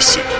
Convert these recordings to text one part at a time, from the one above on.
Лисы.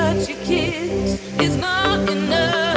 touch your kiss is not enough.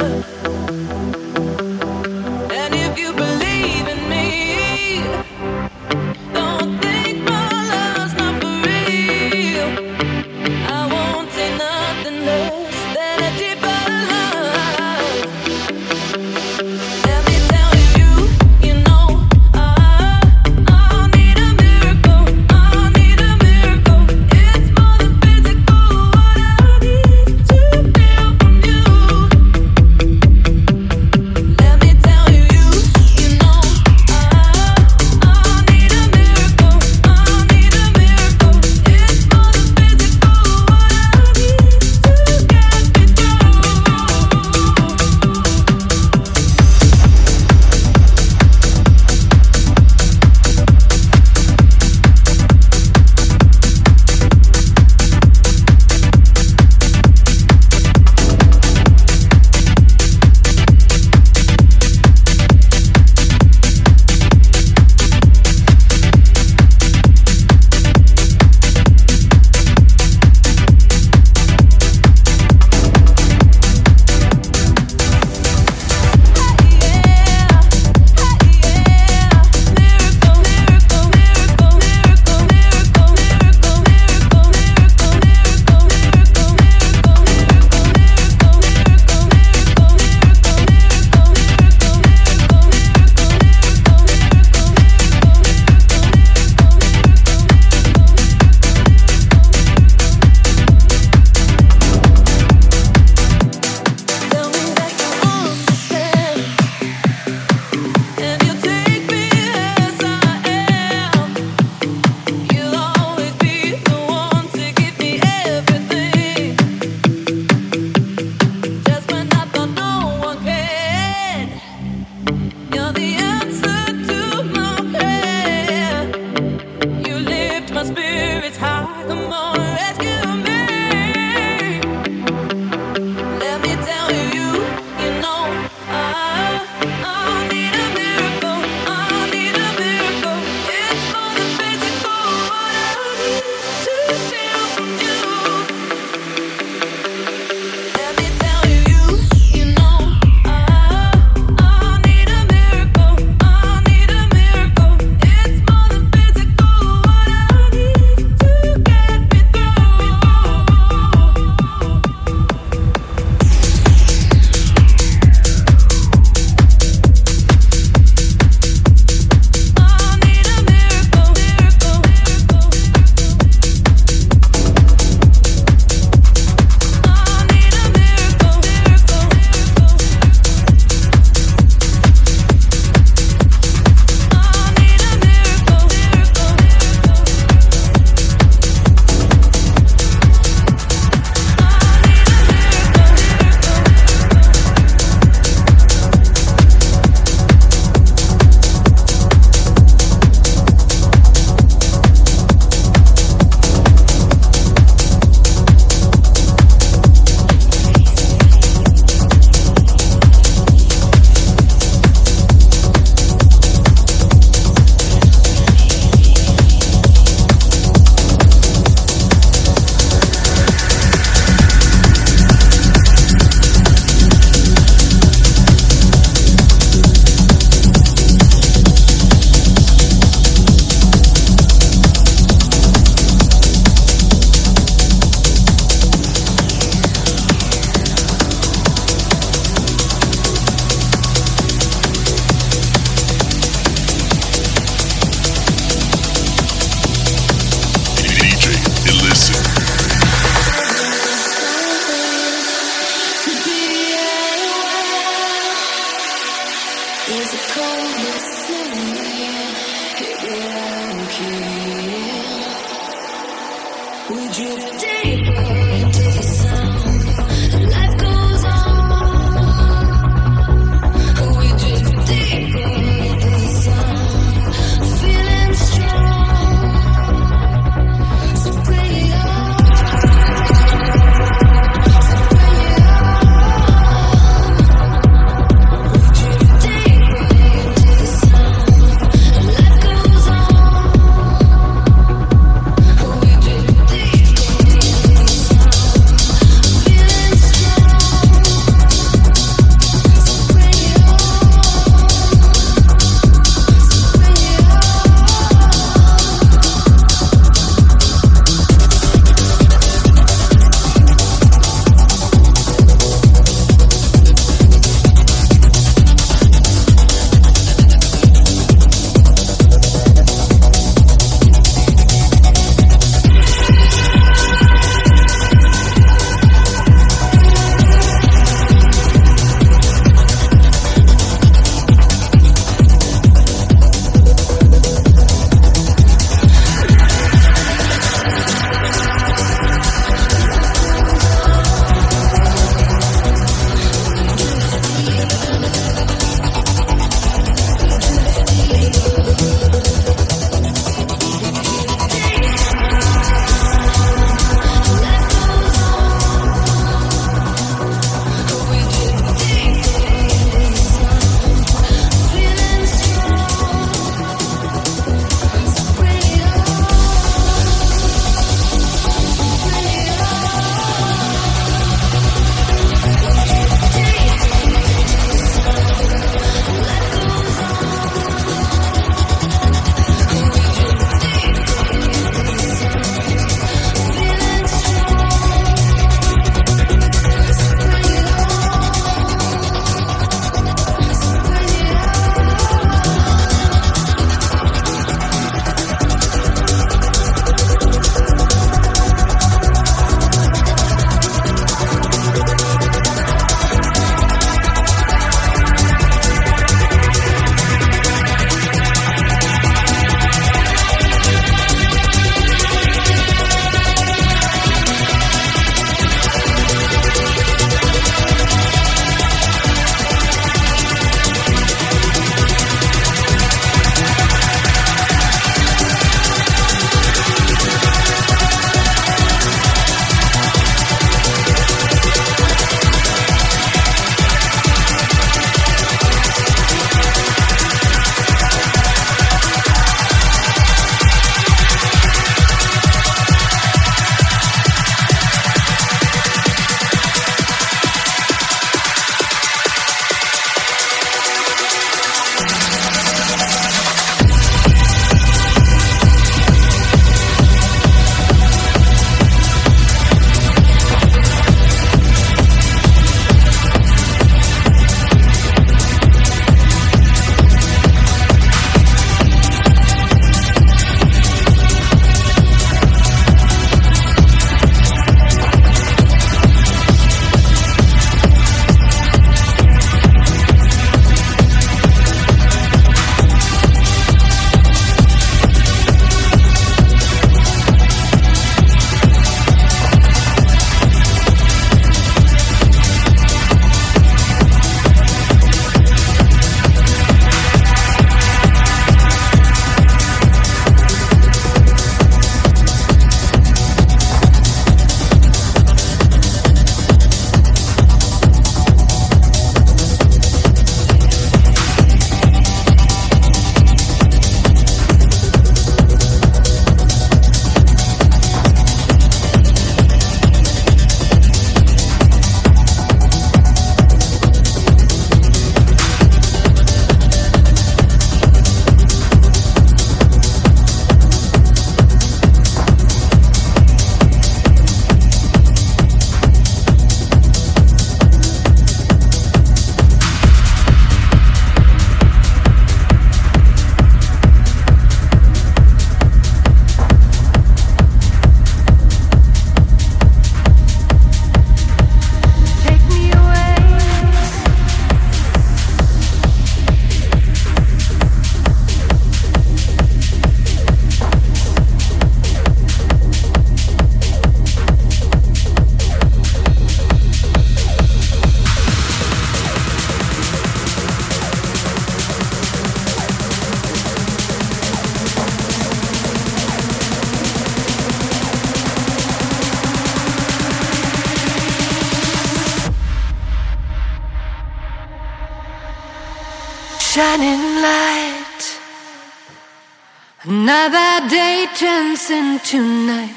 dancing tonight,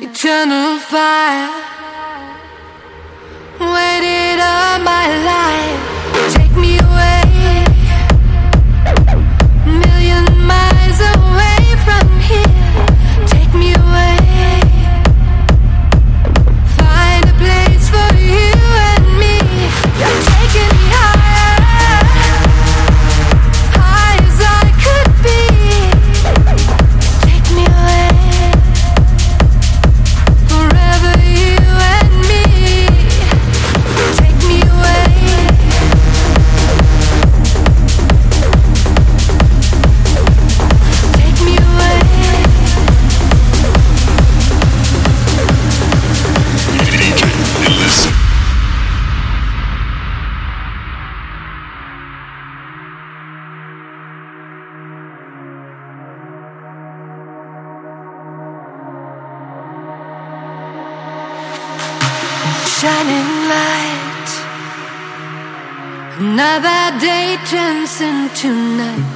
eternal fire. Waited all my life. shining light. Another day turns into night,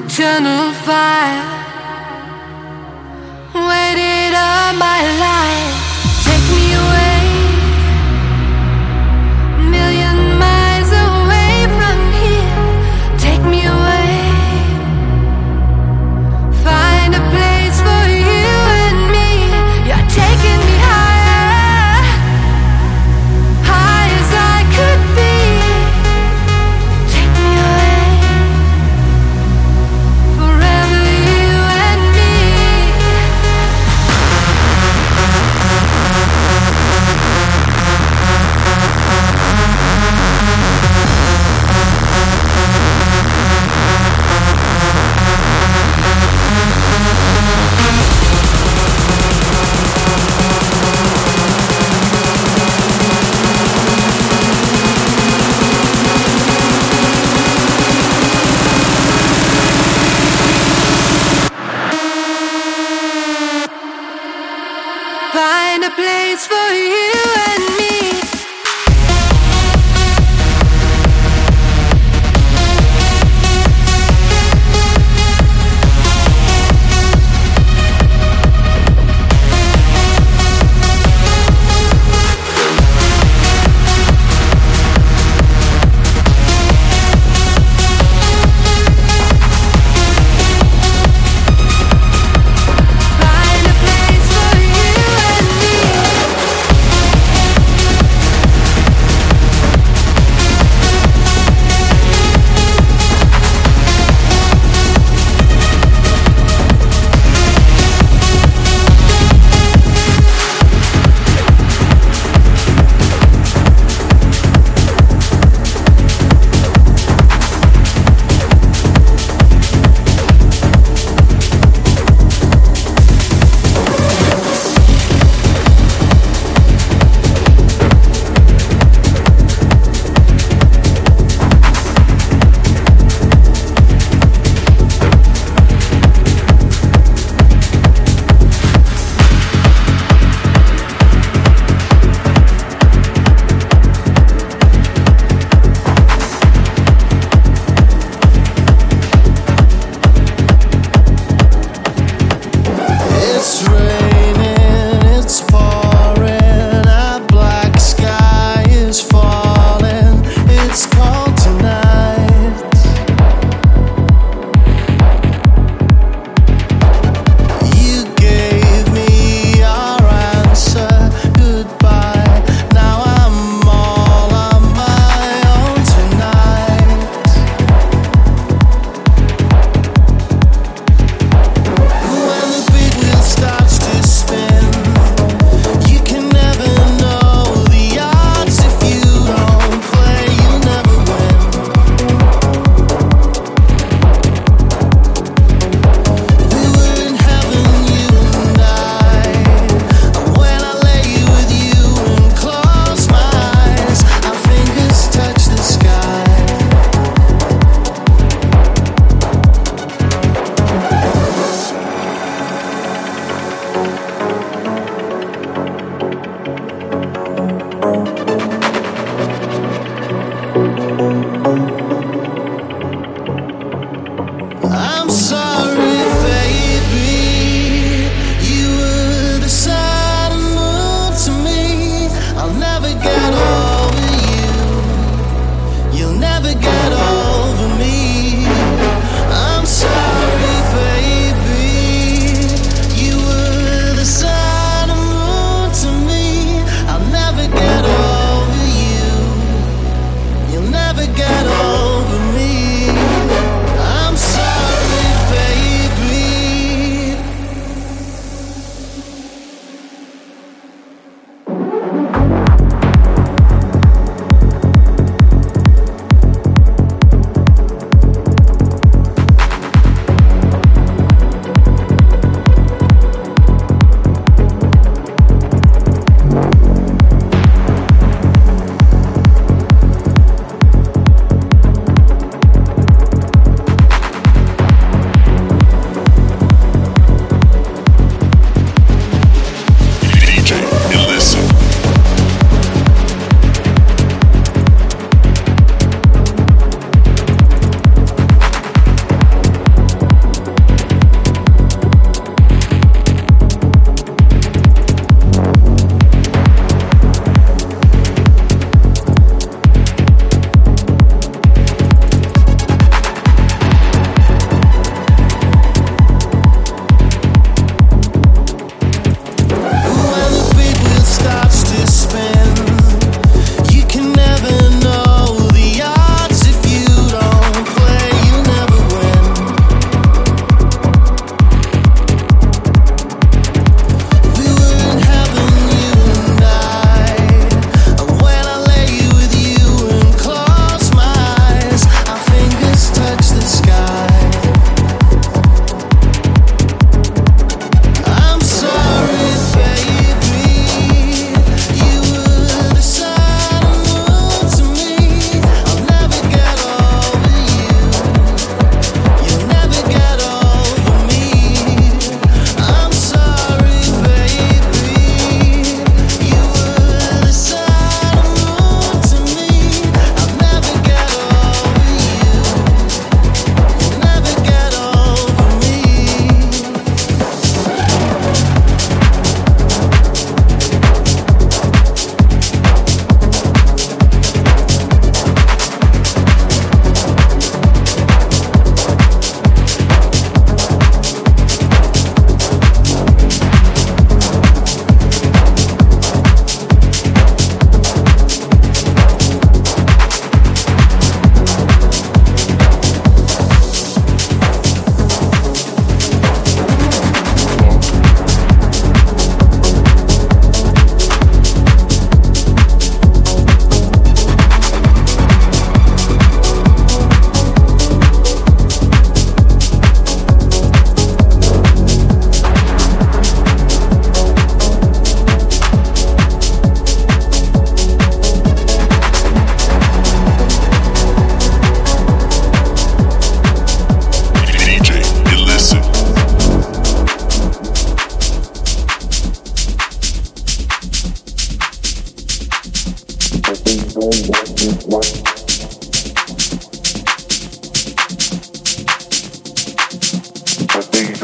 eternal fire. Waited all my life.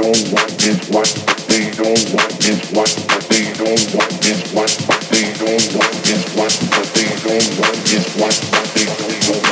what they don't want is what they don't want is what they don't want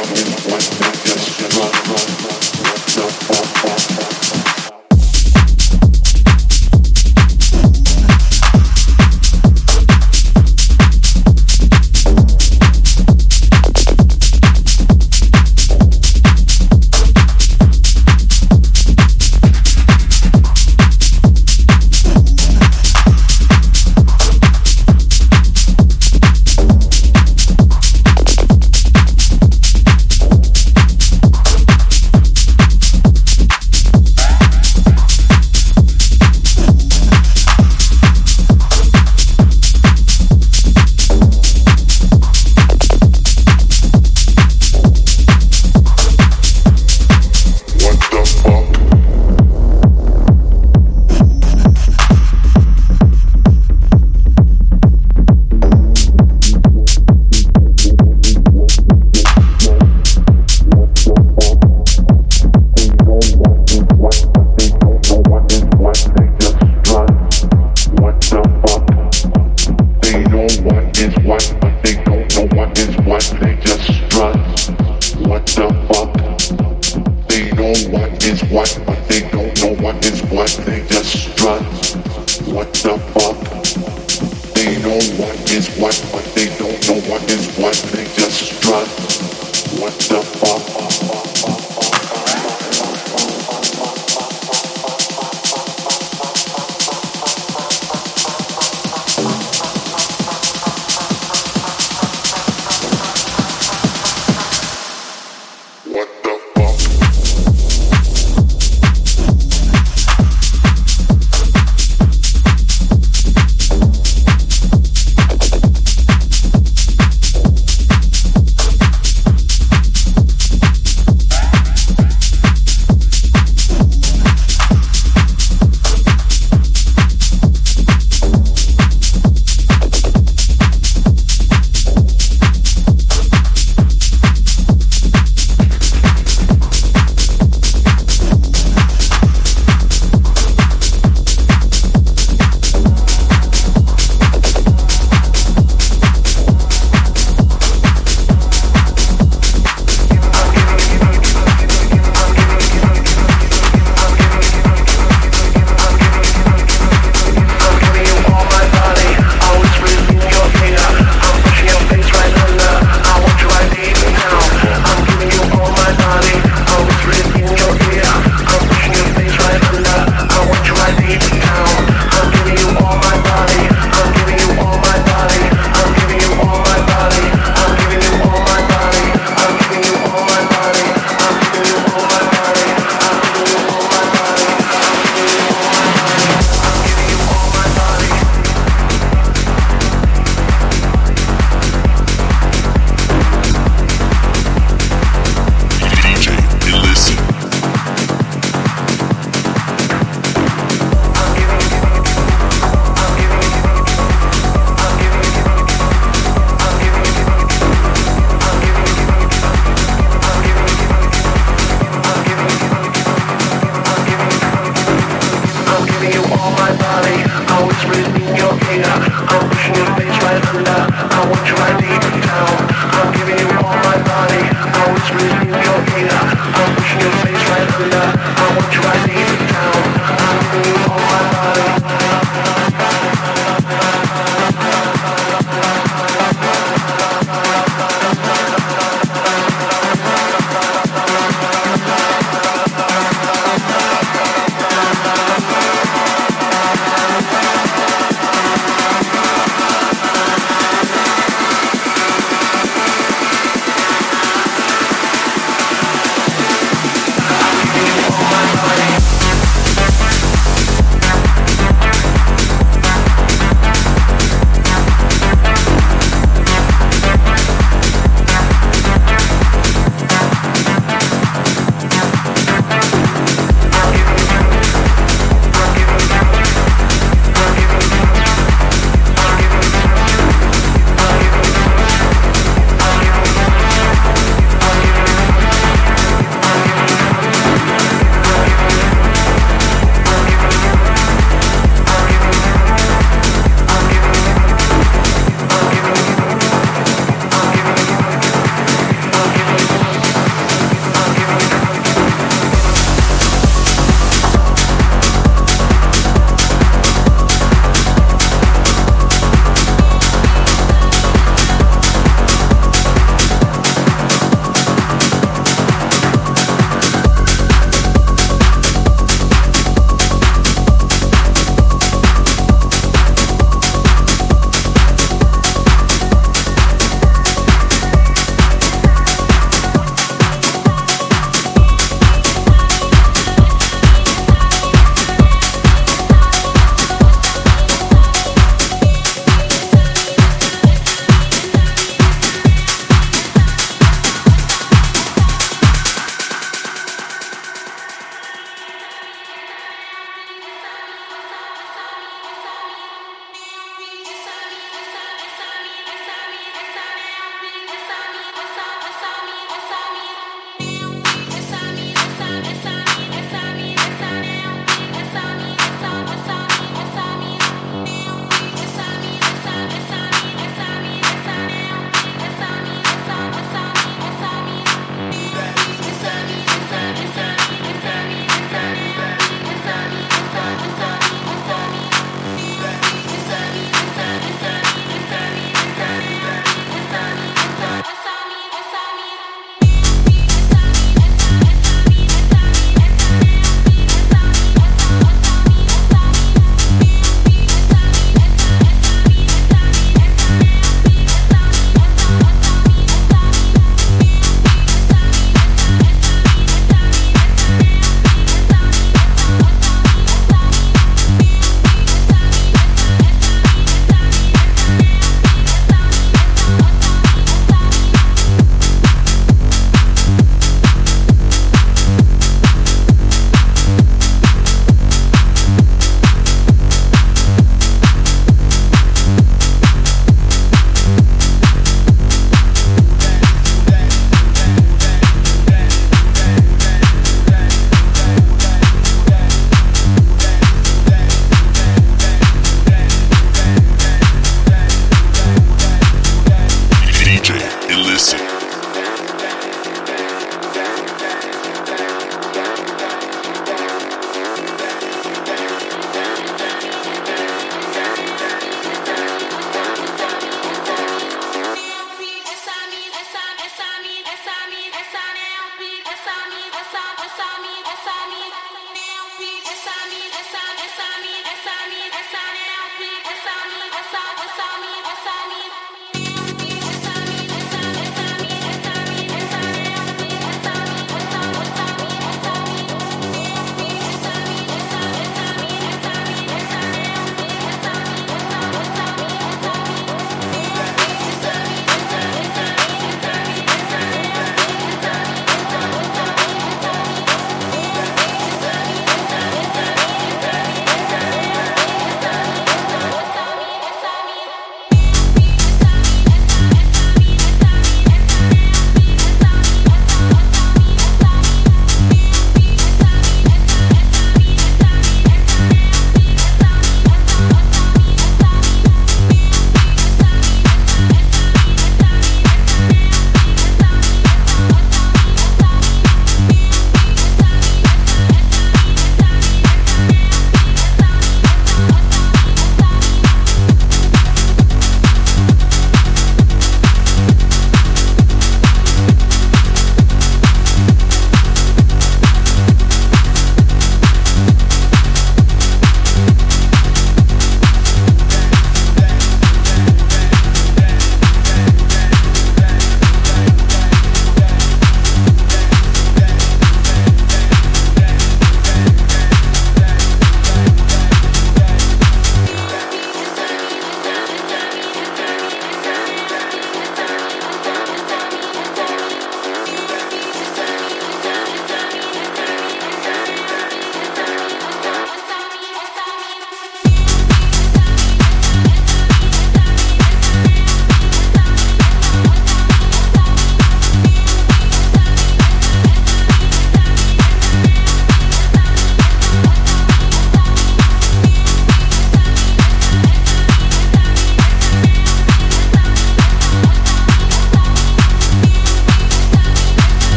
What the fuck?